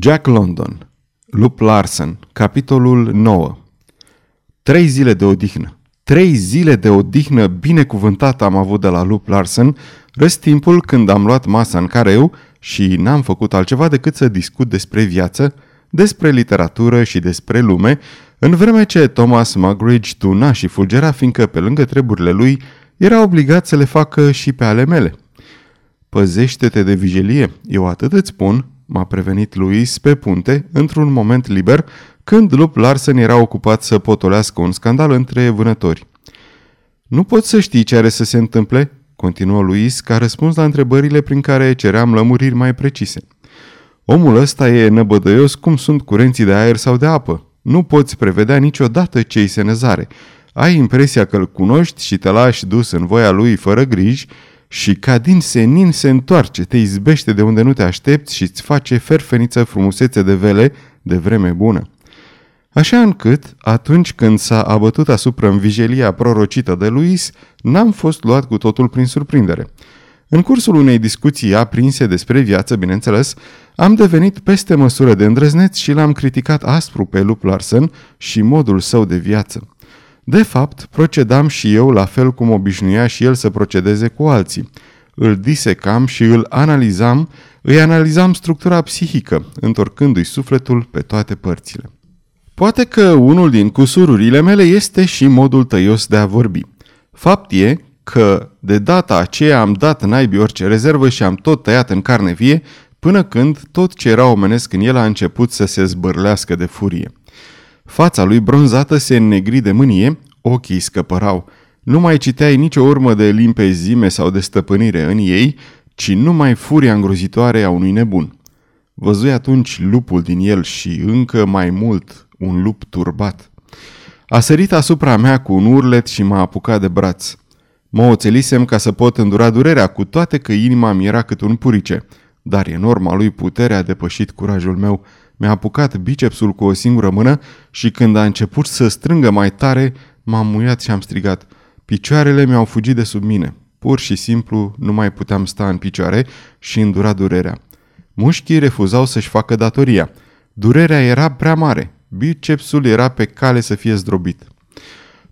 Jack London Lup Larsen Capitolul 9 Trei zile de odihnă. Trei zile de odihnă binecuvântată am avut de la Lup Larsen, timpul când am luat masa în care eu și n-am făcut altceva decât să discut despre viață, despre literatură și despre lume, în vreme ce Thomas Mugridge tuna și fulgera fiindcă pe lângă treburile lui era obligat să le facă și pe ale mele. Păzește-te de vigilie, eu atât îți spun, m-a prevenit Luis pe punte, într-un moment liber, când Lup Larsen era ocupat să potolească un scandal între vânători. Nu pot să știi ce are să se întâmple, continuă Luis, ca răspuns la întrebările prin care ceream lămuriri mai precise. Omul ăsta e năbădăios cum sunt curenții de aer sau de apă. Nu poți prevedea niciodată ce-i se năzare. Ai impresia că îl cunoști și te lași dus în voia lui fără griji și ca din senin se întoarce, te izbește de unde nu te aștepți și îți face ferfeniță frumusețe de vele de vreme bună. Așa încât, atunci când s-a abătut asupra învijelia prorocită de Luis, n-am fost luat cu totul prin surprindere. În cursul unei discuții aprinse despre viață, bineînțeles, am devenit peste măsură de îndrăzneț și l-am criticat aspru pe Lup Larsen și modul său de viață. De fapt, procedam și eu la fel cum obișnuia și el să procedeze cu alții. Îl disecam și îl analizam, îi analizam structura psihică, întorcându-i sufletul pe toate părțile. Poate că unul din cusururile mele este și modul tăios de a vorbi. Fapt e că de data aceea am dat naibii orice rezervă și am tot tăiat în carne vie, până când tot ce era omenesc în el a început să se zbărlească de furie. Fața lui bronzată se înnegri de mânie, ochii scăpărau. Nu mai citeai nicio urmă de limpezime sau de stăpânire în ei, ci numai furia îngrozitoare a unui nebun. Văzui atunci lupul din el și încă mai mult un lup turbat. A sărit asupra mea cu un urlet și m-a apucat de braț. Mă oțelisem ca să pot îndura durerea, cu toate că inima mi era cât un purice, dar enorma lui putere a depășit curajul meu. Mi-a apucat bicepsul cu o singură mână și când a început să strângă mai tare, m-am muiat și am strigat. Picioarele mi-au fugit de sub mine. Pur și simplu nu mai puteam sta în picioare și îndura durerea. Mușchii refuzau să-și facă datoria. Durerea era prea mare. Bicepsul era pe cale să fie zdrobit.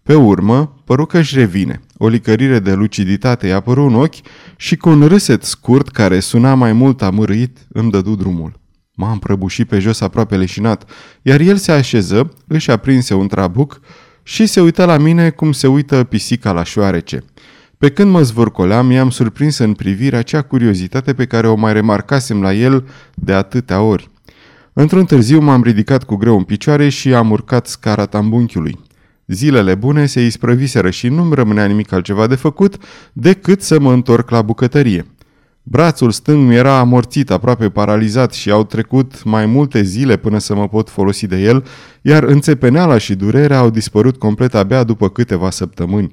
Pe urmă, păru că își revine. O licărire de luciditate i-a apărut în ochi și cu un râset scurt care suna mai mult amărâit, îmi dădu drumul. M-am prăbușit pe jos aproape leșinat, iar el se așeză, își aprinse un trabuc și se uită la mine cum se uită pisica la șoarece. Pe când mă zvârcoleam, i-am surprins în privire acea curiozitate pe care o mai remarcasem la el de atâtea ori. Într-un târziu m-am ridicat cu greu în picioare și am urcat scara tambunchiului. Zilele bune se isprăviseră și nu-mi rămânea nimic altceva de făcut decât să mă întorc la bucătărie. Brațul stâng mi era amorțit, aproape paralizat și au trecut mai multe zile până să mă pot folosi de el, iar înțepeneala și durerea au dispărut complet abia după câteva săptămâni.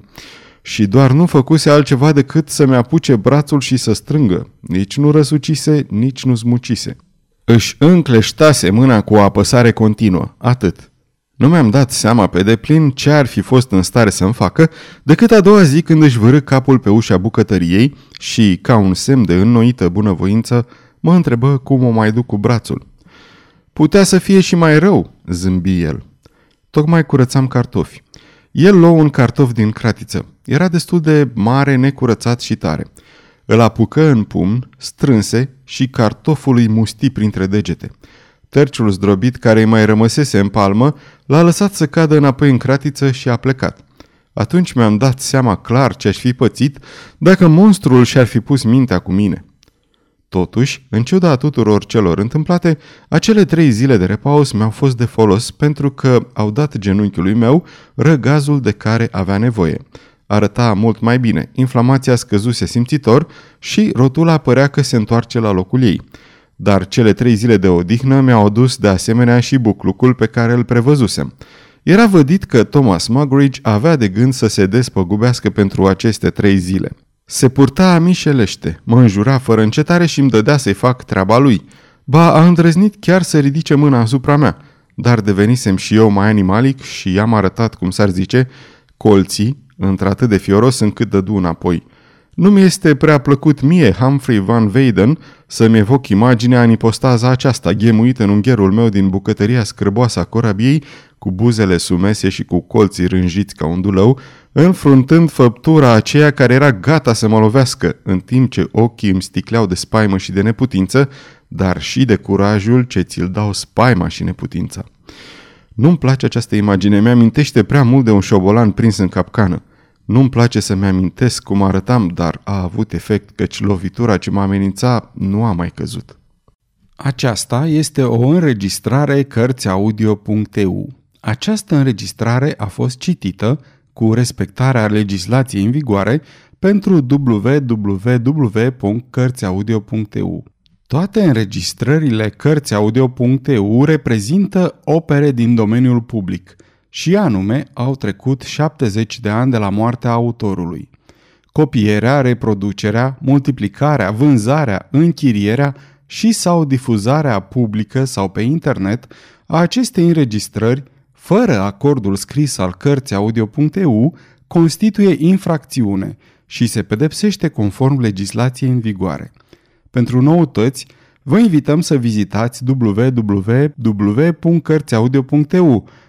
Și doar nu făcuse altceva decât să-mi apuce brațul și să strângă. Nici nu răsucise, nici nu zmucise. Își încleștase mâna cu o apăsare continuă. Atât. Nu mi-am dat seama pe deplin ce ar fi fost în stare să-mi facă, decât a doua zi când își vărâ capul pe ușa bucătăriei și, ca un semn de înnoită bunăvoință, mă întrebă cum o mai duc cu brațul. Putea să fie și mai rău, zâmbi el. Tocmai curățam cartofi. El luă un cartof din cratiță. Era destul de mare, necurățat și tare. Îl apucă în pumn, strânse și cartoful îi musti printre degete. Terciul zdrobit care îi mai rămăsese în palmă l-a lăsat să cadă înapoi în cratiță și a plecat. Atunci mi-am dat seama clar ce aș fi pățit dacă monstrul și-ar fi pus mintea cu mine. Totuși, în ciuda tuturor celor întâmplate, acele trei zile de repaus mi-au fost de folos pentru că au dat genunchiului meu răgazul de care avea nevoie. Arăta mult mai bine, inflamația scăzuse simțitor și rotula părea că se întoarce la locul ei – dar cele trei zile de odihnă mi-au adus de asemenea și buclucul pe care îl prevăzusem. Era vădit că Thomas Mugridge avea de gând să se despăgubească pentru aceste trei zile. Se purta mișelește, mă înjura fără încetare și îmi dădea să-i fac treaba lui. Ba, a îndrăznit chiar să ridice mâna asupra mea, dar devenisem și eu mai animalic și i-am arătat, cum s-ar zice, colții, într-atât de fioros încât dădu înapoi. Nu mi este prea plăcut mie, Humphrey Van Weyden, să-mi evoc imaginea în ipostaza aceasta, ghemuită în ungherul meu din bucătăria scârboasă a corabiei, cu buzele sumese și cu colții rânjiți ca un dulău, înfruntând făptura aceea care era gata să mă lovească, în timp ce ochii îmi sticleau de spaimă și de neputință, dar și de curajul ce ți-l dau spaima și neputința. Nu-mi place această imagine, mi-amintește prea mult de un șobolan prins în capcană. Nu-mi place să-mi amintesc cum arătam, dar a avut efect căci lovitura ce mă amenința nu a mai căzut. Aceasta este o înregistrare Cărțiaudio.eu. Această înregistrare a fost citită cu respectarea legislației în vigoare pentru www.cărțiaudio.eu. Toate înregistrările Cărțiaudio.eu reprezintă opere din domeniul public și anume au trecut 70 de ani de la moartea autorului. Copierea, reproducerea, multiplicarea, vânzarea, închirierea și sau difuzarea publică sau pe internet a acestei înregistrări, fără acordul scris al cărții audio.eu, constituie infracțiune și se pedepsește conform legislației în vigoare. Pentru noutăți, vă invităm să vizitați www.cărțiaudio.eu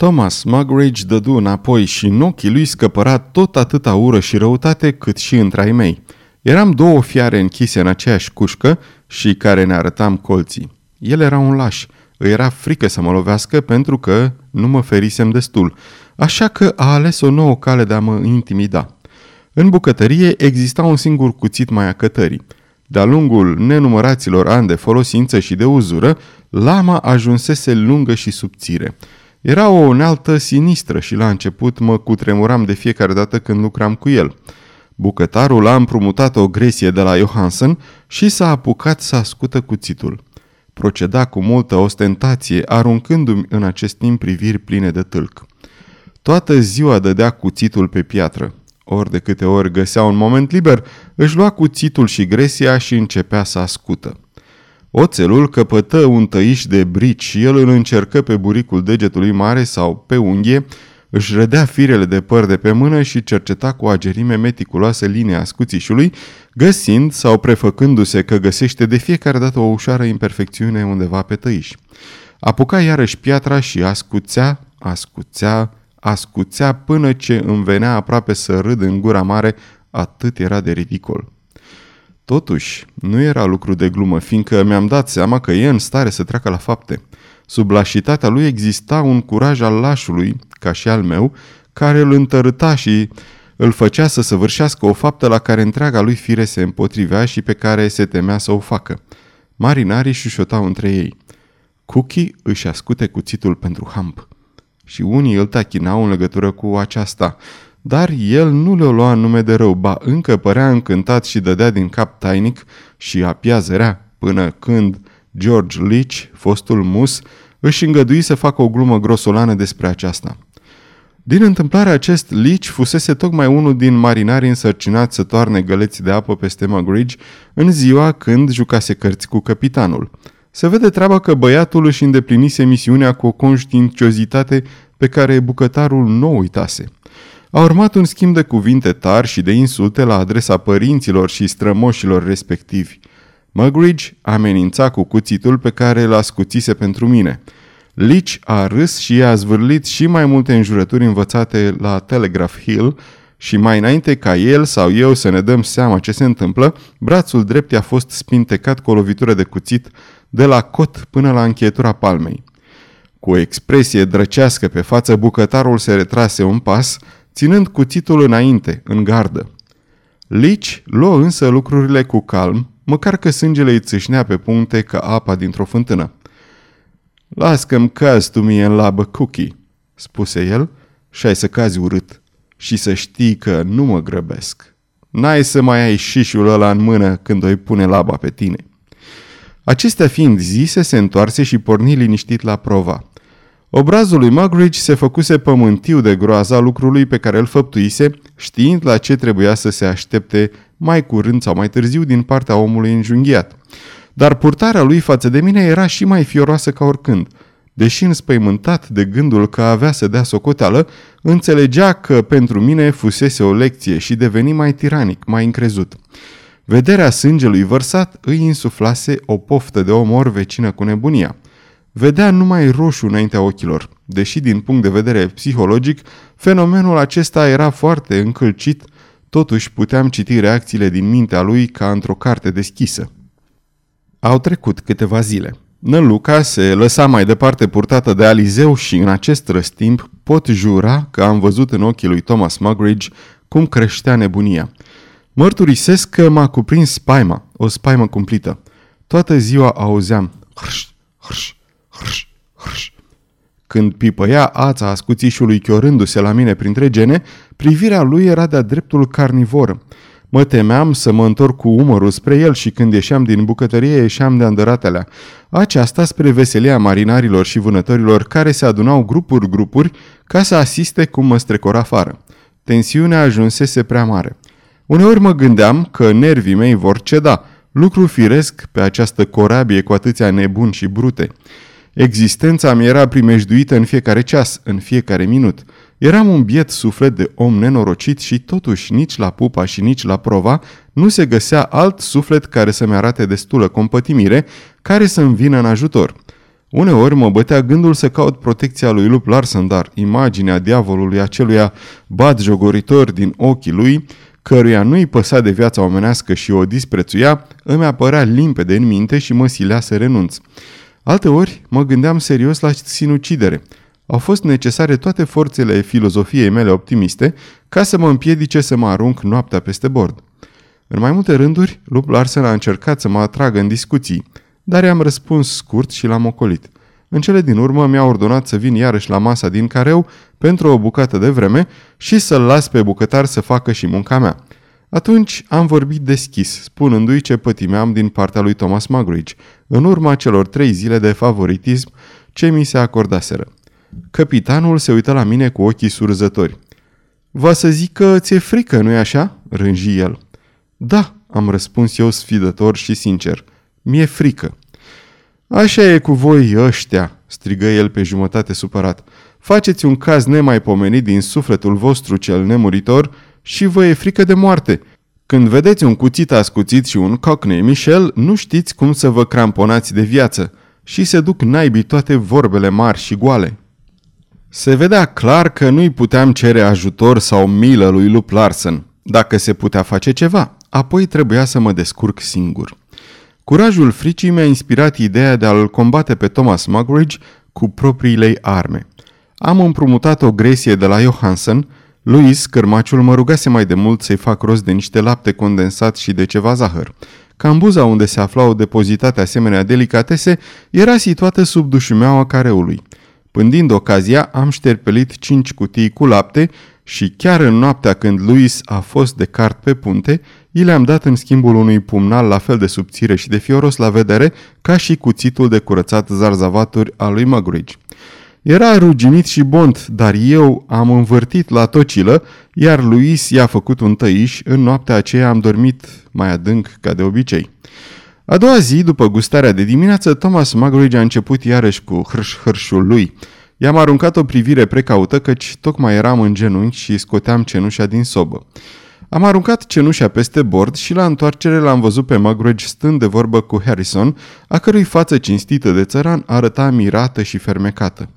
Thomas Mugridge dădu înapoi și în ochii lui scăpăra tot atâta ură și răutate cât și între ai mei. Eram două fiare închise în aceeași cușcă și care ne arătam colții. El era un laș. Îi era frică să mă lovească pentru că nu mă ferisem destul, așa că a ales o nouă cale de a mă intimida. În bucătărie exista un singur cuțit mai acătării. De-a lungul nenumăraților ani de folosință și de uzură, lama ajunsese lungă și subțire. Era o unealtă sinistră și la început mă cutremuram de fiecare dată când lucram cu el. Bucătarul a împrumutat o gresie de la Johansen și s-a apucat să ascută cuțitul. Proceda cu multă ostentație, aruncându-mi în acest timp priviri pline de tâlc. Toată ziua dădea cuțitul pe piatră. Ori de câte ori găsea un moment liber, își lua cuțitul și gresia și începea să ascută. Oțelul căpătă un tăiș de brici și el îl încercă pe buricul degetului mare sau pe unghie, își rădea firele de păr de pe mână și cerceta cu agerime meticuloasă linia scuțișului, găsind sau prefăcându-se că găsește de fiecare dată o ușoară imperfecțiune undeva pe tăiș. Apuca iarăși piatra și ascuțea, ascuțea, ascuțea până ce îmi venea aproape să râd în gura mare, atât era de ridicol. Totuși, nu era lucru de glumă, fiindcă mi-am dat seama că e în stare să treacă la fapte. Sub lașitatea lui exista un curaj al lașului, ca și al meu, care îl întărâta și îl făcea să săvârșească o faptă la care întreaga lui fire se împotrivea și pe care se temea să o facă. Marinarii șușotau între ei. Cookie își ascute cuțitul pentru hamp și unii îl tachinau în legătură cu aceasta, dar el nu le-o lua în nume de rău, ba încă părea încântat și dădea din cap tainic și apia zărea, până când George Leach, fostul mus, își îngădui să facă o glumă grosolană despre aceasta. Din întâmplare acest Leach fusese tocmai unul din marinarii însărcinați să toarne găleți de apă peste Mugridge în ziua când jucase cărți cu capitanul – se vede treaba că băiatul își îndeplinise misiunea cu o conștiinciozitate pe care bucătarul nu uitase. A urmat un schimb de cuvinte tari și de insulte la adresa părinților și strămoșilor respectivi. Mugridge amenința cu cuțitul pe care l ascuțise pentru mine. Leach a râs și i-a zvârlit și mai multe înjurături învățate la Telegraph Hill și mai înainte ca el sau eu să ne dăm seama ce se întâmplă, brațul drept a fost spintecat cu o lovitură de cuțit de la cot până la încheietura palmei. Cu o expresie drăcească pe față, bucătarul se retrase un pas, ținând cuțitul înainte, în gardă. Lici luă însă lucrurile cu calm, măcar că sângele îi țâșnea pe puncte ca apa dintr-o fântână. Las că-mi caz tu mie în labă cookie, spuse el, și ai să cazi urât și să știi că nu mă grăbesc. N-ai să mai ai șișul ăla în mână când o pune laba pe tine. Acestea fiind zise, se întoarse și porni liniștit la prova. Obrazul lui Mugridge se făcuse pământiu de groaza lucrului pe care îl făptuise, știind la ce trebuia să se aștepte mai curând sau mai târziu din partea omului înjunghiat. Dar purtarea lui față de mine era și mai fioroasă ca oricând. Deși înspăimântat de gândul că avea să dea socoteală, înțelegea că pentru mine fusese o lecție și deveni mai tiranic, mai încrezut. Vederea sângelui vărsat îi insuflase o poftă de omor vecină cu nebunia. Vedea numai roșu înaintea ochilor. Deși din punct de vedere psihologic, fenomenul acesta era foarte încălcit, totuși puteam citi reacțiile din mintea lui ca într-o carte deschisă. Au trecut câteva zile. Năluca se lăsa mai departe purtată de Alizeu și în acest răstimp pot jura că am văzut în ochii lui Thomas Mugridge cum creștea nebunia. Mărturisesc că m-a cuprins spaima, o spaimă cumplită. Toată ziua auzeam hrș, hrș, hrș, hrș. Când pipăia ața ascuțișului chiorându-se la mine printre gene, privirea lui era de-a dreptul carnivoră. Mă temeam să mă întorc cu umărul spre el și când ieșeam din bucătărie ieșeam de îndăratelea. Aceasta spre veselia marinarilor și vânătorilor care se adunau grupuri-grupuri ca să asiste cum mă strecor afară. Tensiunea ajunsese prea mare. Uneori mă gândeam că nervii mei vor ceda, lucru firesc pe această corabie cu atâția nebuni și brute. Existența mi era primejduită în fiecare ceas, în fiecare minut. Eram un biet suflet de om nenorocit și totuși nici la pupa și nici la prova nu se găsea alt suflet care să-mi arate destulă compătimire, care să-mi vină în ajutor. Uneori mă bătea gândul să caut protecția lui Lup Larsen, dar imaginea diavolului aceluia bat jogoritor din ochii lui, căruia nu-i păsa de viața omenească și o disprețuia, îmi apărea limpede în minte și mă silea să renunț. Alteori mă gândeam serios la sinucidere. Au fost necesare toate forțele filozofiei mele optimiste ca să mă împiedice să mă arunc noaptea peste bord. În mai multe rânduri, Lup Larsen a încercat să mă atragă în discuții, dar i-am răspuns scurt și l-am ocolit. În cele din urmă mi-a ordonat să vin iarăși la masa din careu pentru o bucată de vreme și să-l las pe bucătar să facă și munca mea. Atunci am vorbit deschis, spunându-i ce pătimeam din partea lui Thomas Mugridge, în urma celor trei zile de favoritism ce mi se acordaseră. Capitanul se uită la mine cu ochii surzători. Va să zic că ți-e frică, nu-i așa?" rânji el. Da," am răspuns eu sfidător și sincer. Mi-e frică." Așa e cu voi ăștia," strigă el pe jumătate supărat. Faceți un caz nemaipomenit din sufletul vostru cel nemuritor și vă e frică de moarte. Când vedeți un cuțit ascuțit și un cockney Michel, nu știți cum să vă cramponați de viață și se duc naibii toate vorbele mari și goale. Se vedea clar că nu-i puteam cere ajutor sau milă lui Lup Larsen. Dacă se putea face ceva, apoi trebuia să mă descurc singur. Curajul fricii mi-a inspirat ideea de a-l combate pe Thomas Mugridge cu propriile arme. Am împrumutat o gresie de la Johansen, Louis, cărmaciul, mă rugase mai de mult să-i fac rost de niște lapte condensat și de ceva zahăr. Cambuza unde se aflau depozitate asemenea delicatese era situată sub dușumeaua careului. Pândind ocazia, am șterpelit cinci cutii cu lapte și chiar în noaptea când Louis a fost de cart pe punte, i le-am dat în schimbul unui pumnal la fel de subțire și de fioros la vedere ca și cuțitul de curățat zarzavaturi al lui Mugridge. Era ruginit și bont, dar eu am învârtit la tocilă, iar Luis i-a făcut un tăiș, în noaptea aceea am dormit mai adânc ca de obicei. A doua zi, după gustarea de dimineață, Thomas Mugridge a început iarăși cu hârș-hârșul lui. I-am aruncat o privire precaută, căci tocmai eram în genunchi și scoteam cenușa din sobă. Am aruncat cenușa peste bord și la întoarcere l-am văzut pe Mugridge stând de vorbă cu Harrison, a cărui față cinstită de țăran arăta mirată și fermecată.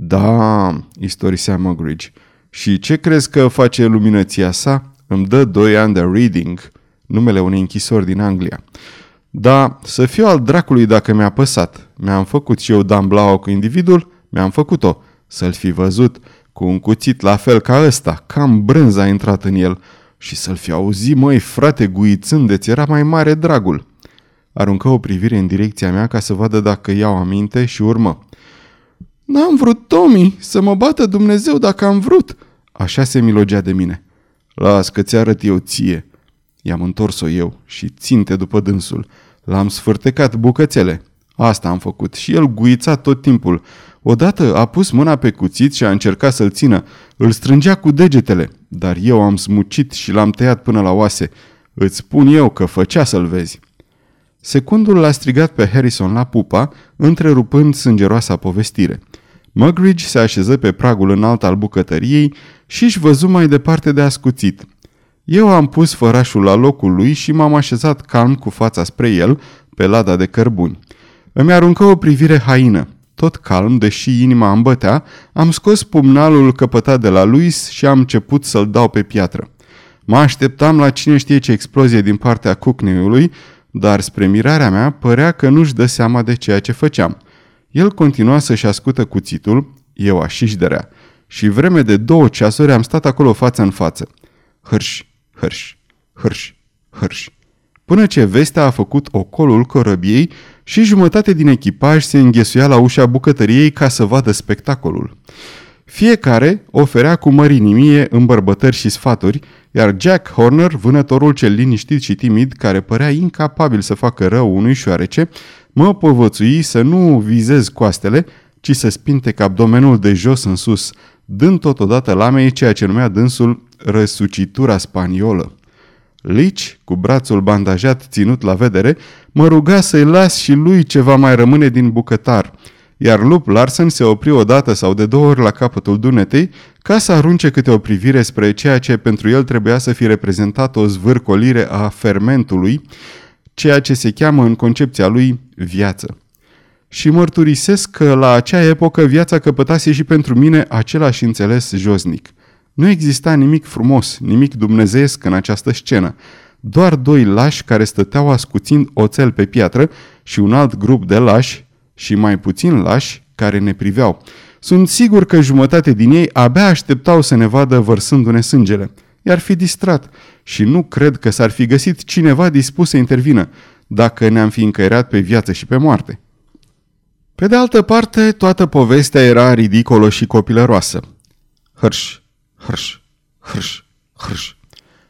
Da, istorisea Mugridge. Și ce crezi că face luminăția sa? Îmi dă doi ani de reading, numele unei închisori din Anglia. Da, să fiu al dracului dacă mi-a păsat. Mi-am făcut și eu damblaua cu individul, mi-am făcut-o. Să-l fi văzut cu un cuțit la fel ca ăsta, cam brânza a intrat în el. Și să-l fi auzit, măi, frate, guițândeți, era mai mare dragul. Aruncă o privire în direcția mea ca să vadă dacă iau aminte și urmă. N-am vrut, Tommy, să mă bată Dumnezeu dacă am vrut. Așa se milogea de mine. Las că ți-arăt eu ție. I-am întors-o eu și ținte după dânsul. L-am sfârtecat bucățele. Asta am făcut și el guița tot timpul. Odată a pus mâna pe cuțit și a încercat să-l țină. Îl strângea cu degetele, dar eu am smucit și l-am tăiat până la oase. Îți spun eu că făcea să-l vezi. Secundul l-a strigat pe Harrison la pupa, întrerupând sângeroasa povestire. Mugridge se așeză pe pragul înalt al bucătăriei și își văzu mai departe de ascuțit. Eu am pus fărașul la locul lui și m-am așezat calm cu fața spre el, pe lada de cărbuni. Îmi aruncă o privire haină. Tot calm, deși inima îmi bătea, am scos pumnalul căpătat de la Luis și am început să-l dau pe piatră. Mă așteptam la cine știe ce explozie din partea cucneiului, dar spre mirarea mea părea că nu-și dă seama de ceea ce făceam. El continua să-și ascută cuțitul, eu așișderea, și vreme de două ceasuri am stat acolo față în față. Hârș, hârș, hârș, hârș. Până ce vestea a făcut ocolul corăbiei și jumătate din echipaj se înghesuia la ușa bucătăriei ca să vadă spectacolul. Fiecare oferea cu mărinimie îmbărbătări și sfaturi, iar Jack Horner, vânătorul cel liniștit și timid, care părea incapabil să facă rău unui șoarece, mă povățui să nu vizez coastele, ci să spinte abdomenul de jos în sus, dând totodată lamei ceea ce numea dânsul răsucitura spaniolă. Lici, cu brațul bandajat ținut la vedere, mă ruga să-i las și lui ceva mai rămâne din bucătar, iar Lup Larsen se opri o dată sau de două ori la capătul dunetei ca să arunce câte o privire spre ceea ce pentru el trebuia să fi reprezentat o zvârcolire a fermentului, ceea ce se cheamă în concepția lui viață. Și mărturisesc că la acea epocă viața căpătase și pentru mine același înțeles josnic. Nu exista nimic frumos, nimic dumnezeiesc în această scenă. Doar doi lași care stăteau ascuțind oțel pe piatră și un alt grup de lași și mai puțin lași care ne priveau. Sunt sigur că jumătate din ei abia așteptau să ne vadă vărsându-ne sângele. I-ar fi distrat și nu cred că s-ar fi găsit cineva dispus să intervină dacă ne-am fi încăierat pe viață și pe moarte. Pe de altă parte, toată povestea era ridicolă și copilăroasă. Hârș, hârș, hârș, hârș.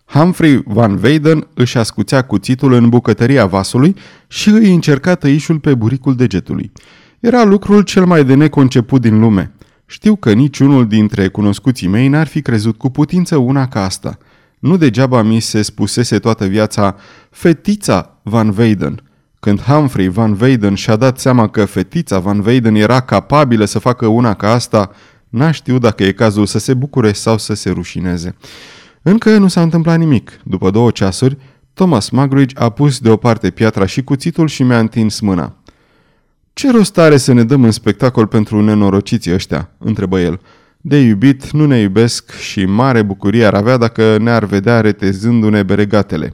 Humphrey Van Weyden își ascuțea cuțitul în bucătăria vasului și îi încerca tăișul pe buricul degetului. Era lucrul cel mai de neconceput din lume. Știu că niciunul dintre cunoscuții mei n-ar fi crezut cu putință una ca asta. Nu degeaba mi se spusese toată viața fetița Van Weyden. Când Humphrey Van Weyden și-a dat seama că fetița Van Weyden era capabilă să facă una ca asta, n-a știut dacă e cazul să se bucure sau să se rușineze. Încă nu s-a întâmplat nimic. După două ceasuri, Thomas Magridge a pus deoparte piatra și cuțitul și mi-a întins mâna. Ce rost are să ne dăm în spectacol pentru nenorociții ăștia?" întrebă el. De iubit nu ne iubesc și mare bucurie ar avea dacă ne-ar vedea retezându-ne beregatele.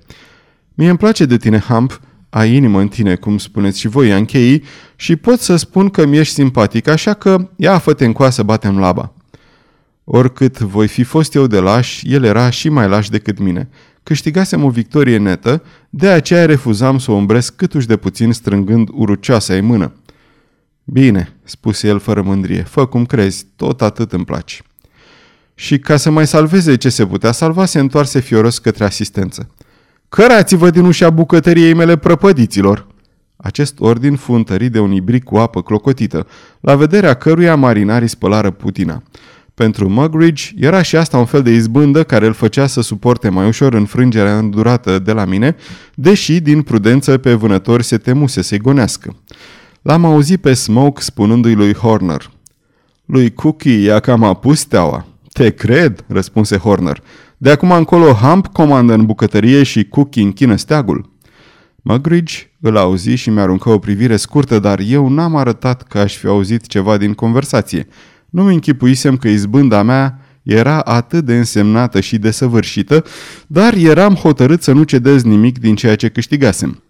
Mie îmi place de tine, Hamp, ai inimă în tine, cum spuneți și voi, încheii, și pot să spun că mi-ești simpatic, așa că ia fă-te încoa să batem laba. Oricât voi fi fost eu de laș, el era și mai laș decât mine. Câștigasem o victorie netă, de aceea refuzam să o umbresc câtuși de puțin strângând urucioasa ei mână. Bine, spuse el fără mândrie, fă cum crezi, tot atât îmi place. Și ca să mai salveze ce se putea salva, se întoarse fioros către asistență. Cărați-vă din ușa bucătăriei mele prăpădiților! Acest ordin fu întărit de un ibric cu apă clocotită, la vederea căruia marinarii spălară putina. Pentru Mugridge era și asta un fel de izbândă care îl făcea să suporte mai ușor înfrângerea îndurată de la mine, deși din prudență pe vânători se temuse să-i gonească. L-am auzit pe Smoke spunându-i lui Horner. Lui Cookie i-a cam apus steaua. Te cred, răspunse Horner. De acum încolo Hump comandă în bucătărie și Cookie închină steagul. Mugridge îl auzi și mi-aruncă o privire scurtă, dar eu n-am arătat că aș fi auzit ceva din conversație. Nu-mi închipuisem că izbânda mea era atât de însemnată și desăvârșită, dar eram hotărât să nu cedez nimic din ceea ce câștigasem.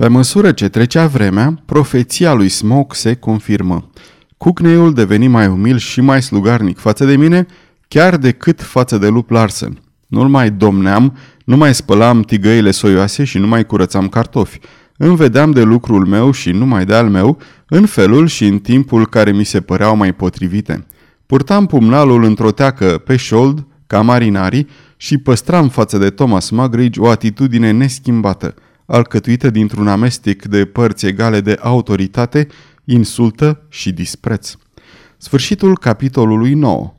Pe măsură ce trecea vremea, profeția lui Smoke se confirmă. Cucneiul deveni mai umil și mai slugarnic față de mine, chiar decât față de lup Larsen. Nu-l mai domneam, nu mai spălam tigăile soioase și nu mai curățam cartofi. Îmi vedeam de lucrul meu și numai de al meu, în felul și în timpul care mi se păreau mai potrivite. Purtam pumnalul într-o teacă pe șold, ca marinarii și păstra în față de Thomas Mugridge o atitudine neschimbată, alcătuită dintr-un amestec de părți egale de autoritate, insultă și dispreț. Sfârșitul capitolului 9